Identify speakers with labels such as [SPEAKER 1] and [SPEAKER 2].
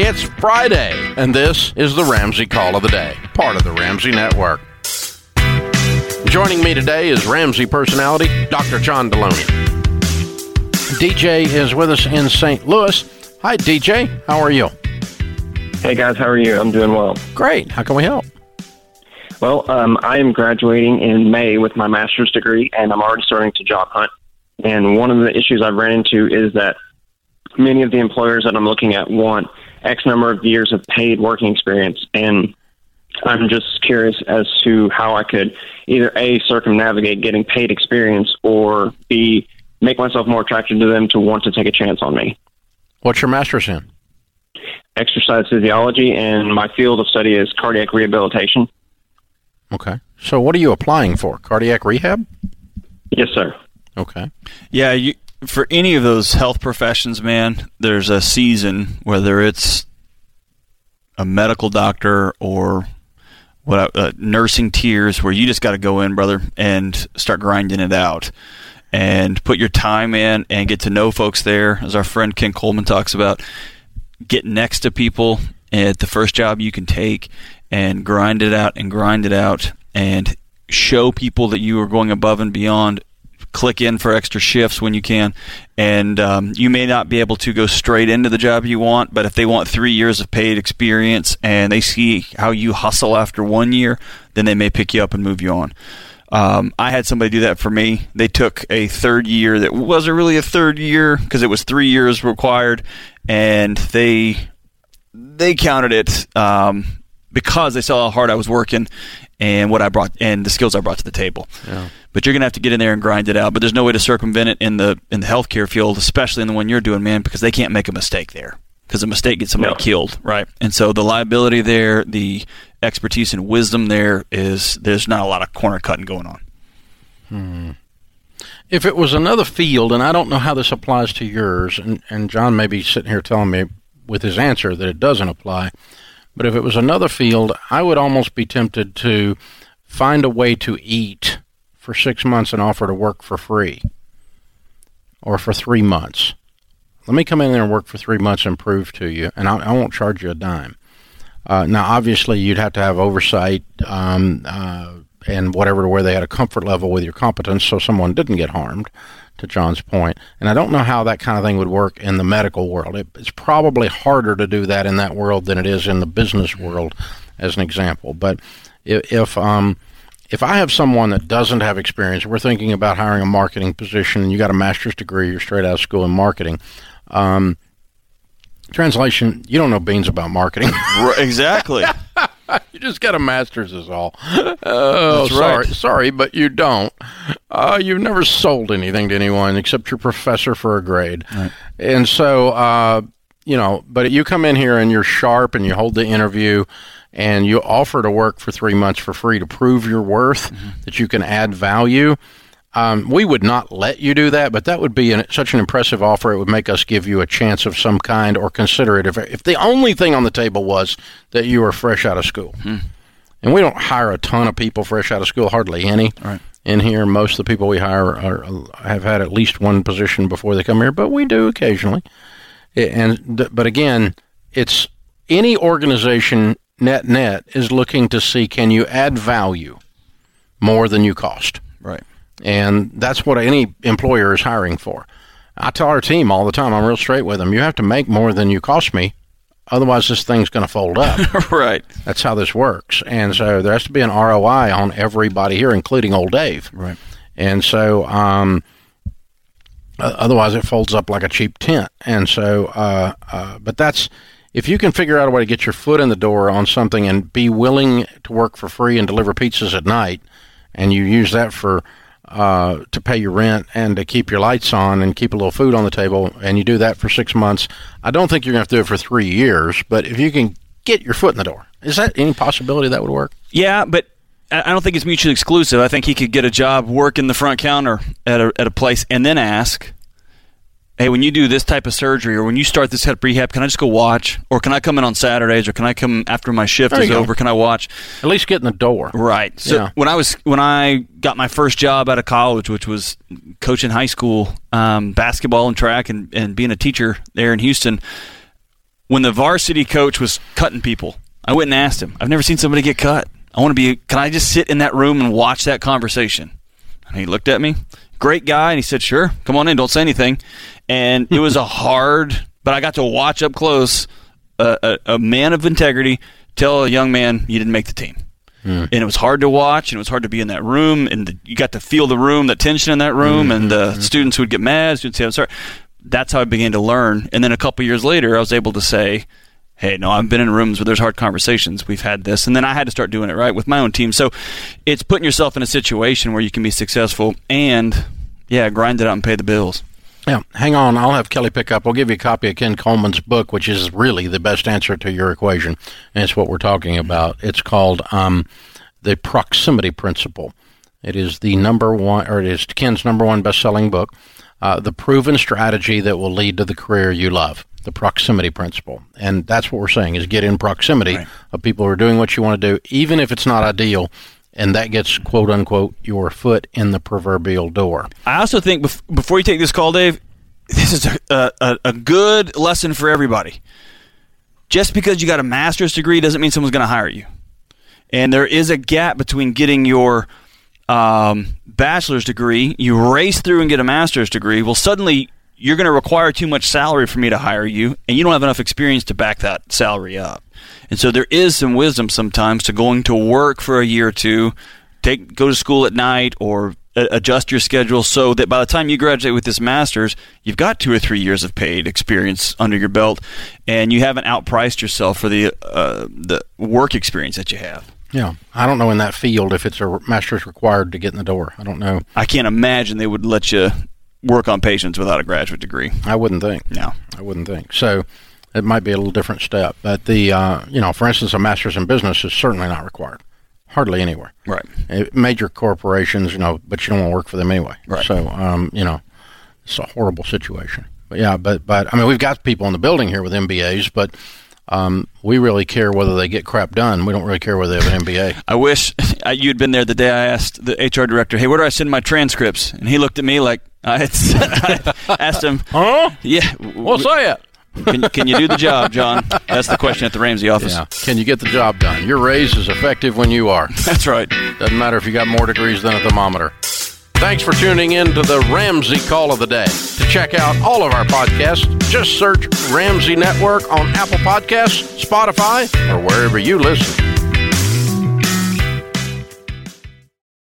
[SPEAKER 1] It's Friday, and this is the Ramsey Call of the Day, part of the Ramsey Network. Joining me today is Ramsey personality Dr. John Deloney. DJ is with us in St. Louis. Hi, DJ. How are you?
[SPEAKER 2] Hey guys, how are you? I'm doing well.
[SPEAKER 1] Great. How can we help?
[SPEAKER 2] Well, um, I am graduating in May with my master's degree, and I'm already starting to job hunt. And one of the issues I've ran into is that many of the employers that I'm looking at want X number of years of paid working experience, and I'm just curious as to how I could either a circumnavigate getting paid experience, or b make myself more attractive to them to want to take a chance on me.
[SPEAKER 1] What's your master's in?
[SPEAKER 2] Exercise physiology, and my field of study is cardiac rehabilitation.
[SPEAKER 1] Okay. So, what are you applying for? Cardiac rehab?
[SPEAKER 2] Yes, sir.
[SPEAKER 1] Okay.
[SPEAKER 3] Yeah, you, for any of those health professions, man, there's a season, whether it's a medical doctor or what uh, nursing tiers, where you just got to go in, brother, and start grinding it out, and put your time in, and get to know folks there. As our friend Ken Coleman talks about, get next to people at the first job you can take, and grind it out and grind it out, and show people that you are going above and beyond click in for extra shifts when you can. And um, you may not be able to go straight into the job you want, but if they want three years of paid experience and they see how you hustle after one year, then they may pick you up and move you on. Um, I had somebody do that for me. They took a third year that wasn't really a third year because it was three years required, and they they counted it um, because they saw how hard I was working and what I brought and the skills I brought to the table.
[SPEAKER 1] Yeah.
[SPEAKER 3] But you're gonna have to get in there and grind it out. But there's no way to circumvent it in the in the healthcare field, especially in the one you're doing, man, because they can't make a mistake there. Because a mistake gets somebody
[SPEAKER 2] No.
[SPEAKER 3] killed, right? And so the liability there, the expertise and wisdom there is there's not a lot of corner cutting going on. Hmm.
[SPEAKER 1] If it was another field, and I don't know how this applies to yours, and, and John may be sitting here telling me with his answer that it doesn't apply, but if it was another field, I would almost be tempted to find a way to eat for six months and offer to work for free or for three months. Let me come in there and work for three months and prove to you, and I, I won't charge you a dime. Uh, now, obviously, you'd have to have oversight um, uh, and whatever to where they had a comfort level with your competence so someone didn't get harmed, to John's point. And I don't know how that kind of thing would work in the medical world. It, it's probably harder to do that in that world than it is in the business world, as an example. But if, if um, if I have someone that doesn't have experience, we're thinking about hiring a marketing position, and you got a master's degree, you're straight out of school in marketing. Um, translation: You don't know beans about marketing.
[SPEAKER 3] exactly.
[SPEAKER 1] you just got a master's, is all. Oh,
[SPEAKER 3] That's
[SPEAKER 1] sorry,
[SPEAKER 3] right.
[SPEAKER 1] sorry, but you don't. Uh, you've never sold anything to anyone except your professor for a grade, and so uh, you know. But you come in here and you're sharp, and you hold the interview, and you offer to work for three months for free to prove your worth, that you can add value. Um, we would not let you do that, but that would be an, such an impressive offer. It would make us give you a chance of some kind or consider it if, if the only thing on the table was that you were fresh out of school. And we don't hire a ton of people fresh out of school, hardly any.
[SPEAKER 3] Right.
[SPEAKER 1] In here, most of the people we hire are, have had at least one position before they come here, but we do occasionally. And but again, it's any organization net net is looking to see can you add value more than you cost.
[SPEAKER 3] Right.
[SPEAKER 1] And that's what any employer is hiring for. I tell our team all the time, I'm real straight with them. You have to make more than you cost me. Otherwise, this thing's going to fold up.
[SPEAKER 3] right.
[SPEAKER 1] that's how this works. And so there has to be an ROI on everybody here, including old Dave.
[SPEAKER 3] Right.
[SPEAKER 1] And so, um, otherwise, it folds up like a cheap tent. And so, uh, uh, but that's if you can figure out a way to get your foot in the door on something and be willing to work for free and deliver pizzas at night, and you use that for uh, to pay your rent and to keep your lights on and keep a little food on the table, and you do that for six months, I don't think you're going to have to do it for three years. But if you can get your foot in the door, is that any possibility that would work?
[SPEAKER 3] Yeah, but I don't think it's mutually exclusive. I think he could get a job working the front counter at a, at a place and then ask, hey, when you do this type of surgery or when you start this hip rehab, can I just go watch? Or can I come in on Saturdays or can I come after my shift is
[SPEAKER 1] go.
[SPEAKER 3] over? Can I watch?
[SPEAKER 1] At least get in the door.
[SPEAKER 3] Right. So
[SPEAKER 1] Yeah.
[SPEAKER 3] when I was when I got my first job out of college, which was coaching high school um, basketball and track and, and being a teacher there in Houston, when the varsity coach was cutting people, I went and asked him. I've never seen somebody get cut. I want to be. Can I just sit in that room and watch that conversation? And he looked at me. Great guy, and he said, "Sure, come on in. Don't say anything." And it was a hard, but I got to watch up close a, a, a man of integrity tell a young man you didn't make the team. Hmm. And it was hard to watch, and it was hard to be in that room, and the, you got to feel the room, the tension in that room, hmm. and the hmm. students would get mad. Students would say, "I'm sorry." That's how I began to learn. And then a couple years later, I was able to say, "Hey, no, I've been in rooms where there's hard conversations. We've had this," and then I had to start doing it right with my own team. So it's putting yourself in a situation where you can be successful and, yeah, grind it out and pay the bills.
[SPEAKER 1] Yeah, hang on. I'll have Kelly pick up. I'll give you a copy of Ken Coleman's book, which is really the best answer to your equation, and it's what we're talking about. It's called um, the Proximity Principle. It is the number one, or it is Ken's number one best-selling book. Uh, the proven strategy that will lead to the career you love. The proximity principle, and that's what we're saying: is get in proximity
[SPEAKER 3] Right.
[SPEAKER 1] of people who are doing what you want to do, even if it's not ideal, and that gets quote unquote your foot in the proverbial door.
[SPEAKER 3] I also think bef- before you take this call, Dave, this is a, a, a good lesson for everybody. Just because you got a master's degree doesn't mean someone's going to hire you. And there is a gap between getting your um, bachelor's degree, you race through and get a master's degree. Well, suddenly you're going to require too much salary for me to hire you, and you don't have enough experience to back that salary up. And so there is some wisdom sometimes to going to work for a year or two, take go to school at night, or adjust your schedule so that by the time you graduate with this master's, you've got two or three years of paid experience under your belt, and you haven't outpriced yourself for the uh, the work experience that you have.
[SPEAKER 1] Yeah, I don't know in that field if it's a master's required to get in the door. I don't know.
[SPEAKER 3] I can't imagine they would let you work on patients without a graduate degree.
[SPEAKER 1] I wouldn't think.
[SPEAKER 3] No.
[SPEAKER 1] I wouldn't think. So it might be a little different step. But the uh, you know, for instance, a master's in business is certainly not required. Hardly anywhere.
[SPEAKER 3] Right.
[SPEAKER 1] Uh, Major corporations, you know, but you don't want to work for them anyway.
[SPEAKER 3] Right.
[SPEAKER 1] So um, you know, it's a horrible situation. But yeah, but but I mean, we've got people in the building here with MBAs, but. Um, we really care whether they get crap done. We don't really care whether they have an MBA.
[SPEAKER 3] I wish you'd been there the day I asked the HR director, "Hey, where do I send my transcripts?" And he looked at me like I I asked him,
[SPEAKER 1] Huh?
[SPEAKER 3] "Yeah,
[SPEAKER 1] What's that?
[SPEAKER 3] can, can you do the job, John?" That's the question at the Ramsey office.
[SPEAKER 1] Yeah. Can you get the job done? Your raise is effective when you are.
[SPEAKER 3] That's right.
[SPEAKER 1] Doesn't matter if you got more degrees than a thermometer. Thanks for tuning in to the Ramsey Call of the Day. To check out all of our podcasts, just search Ramsey Network on Apple Podcasts, Spotify, or wherever you listen.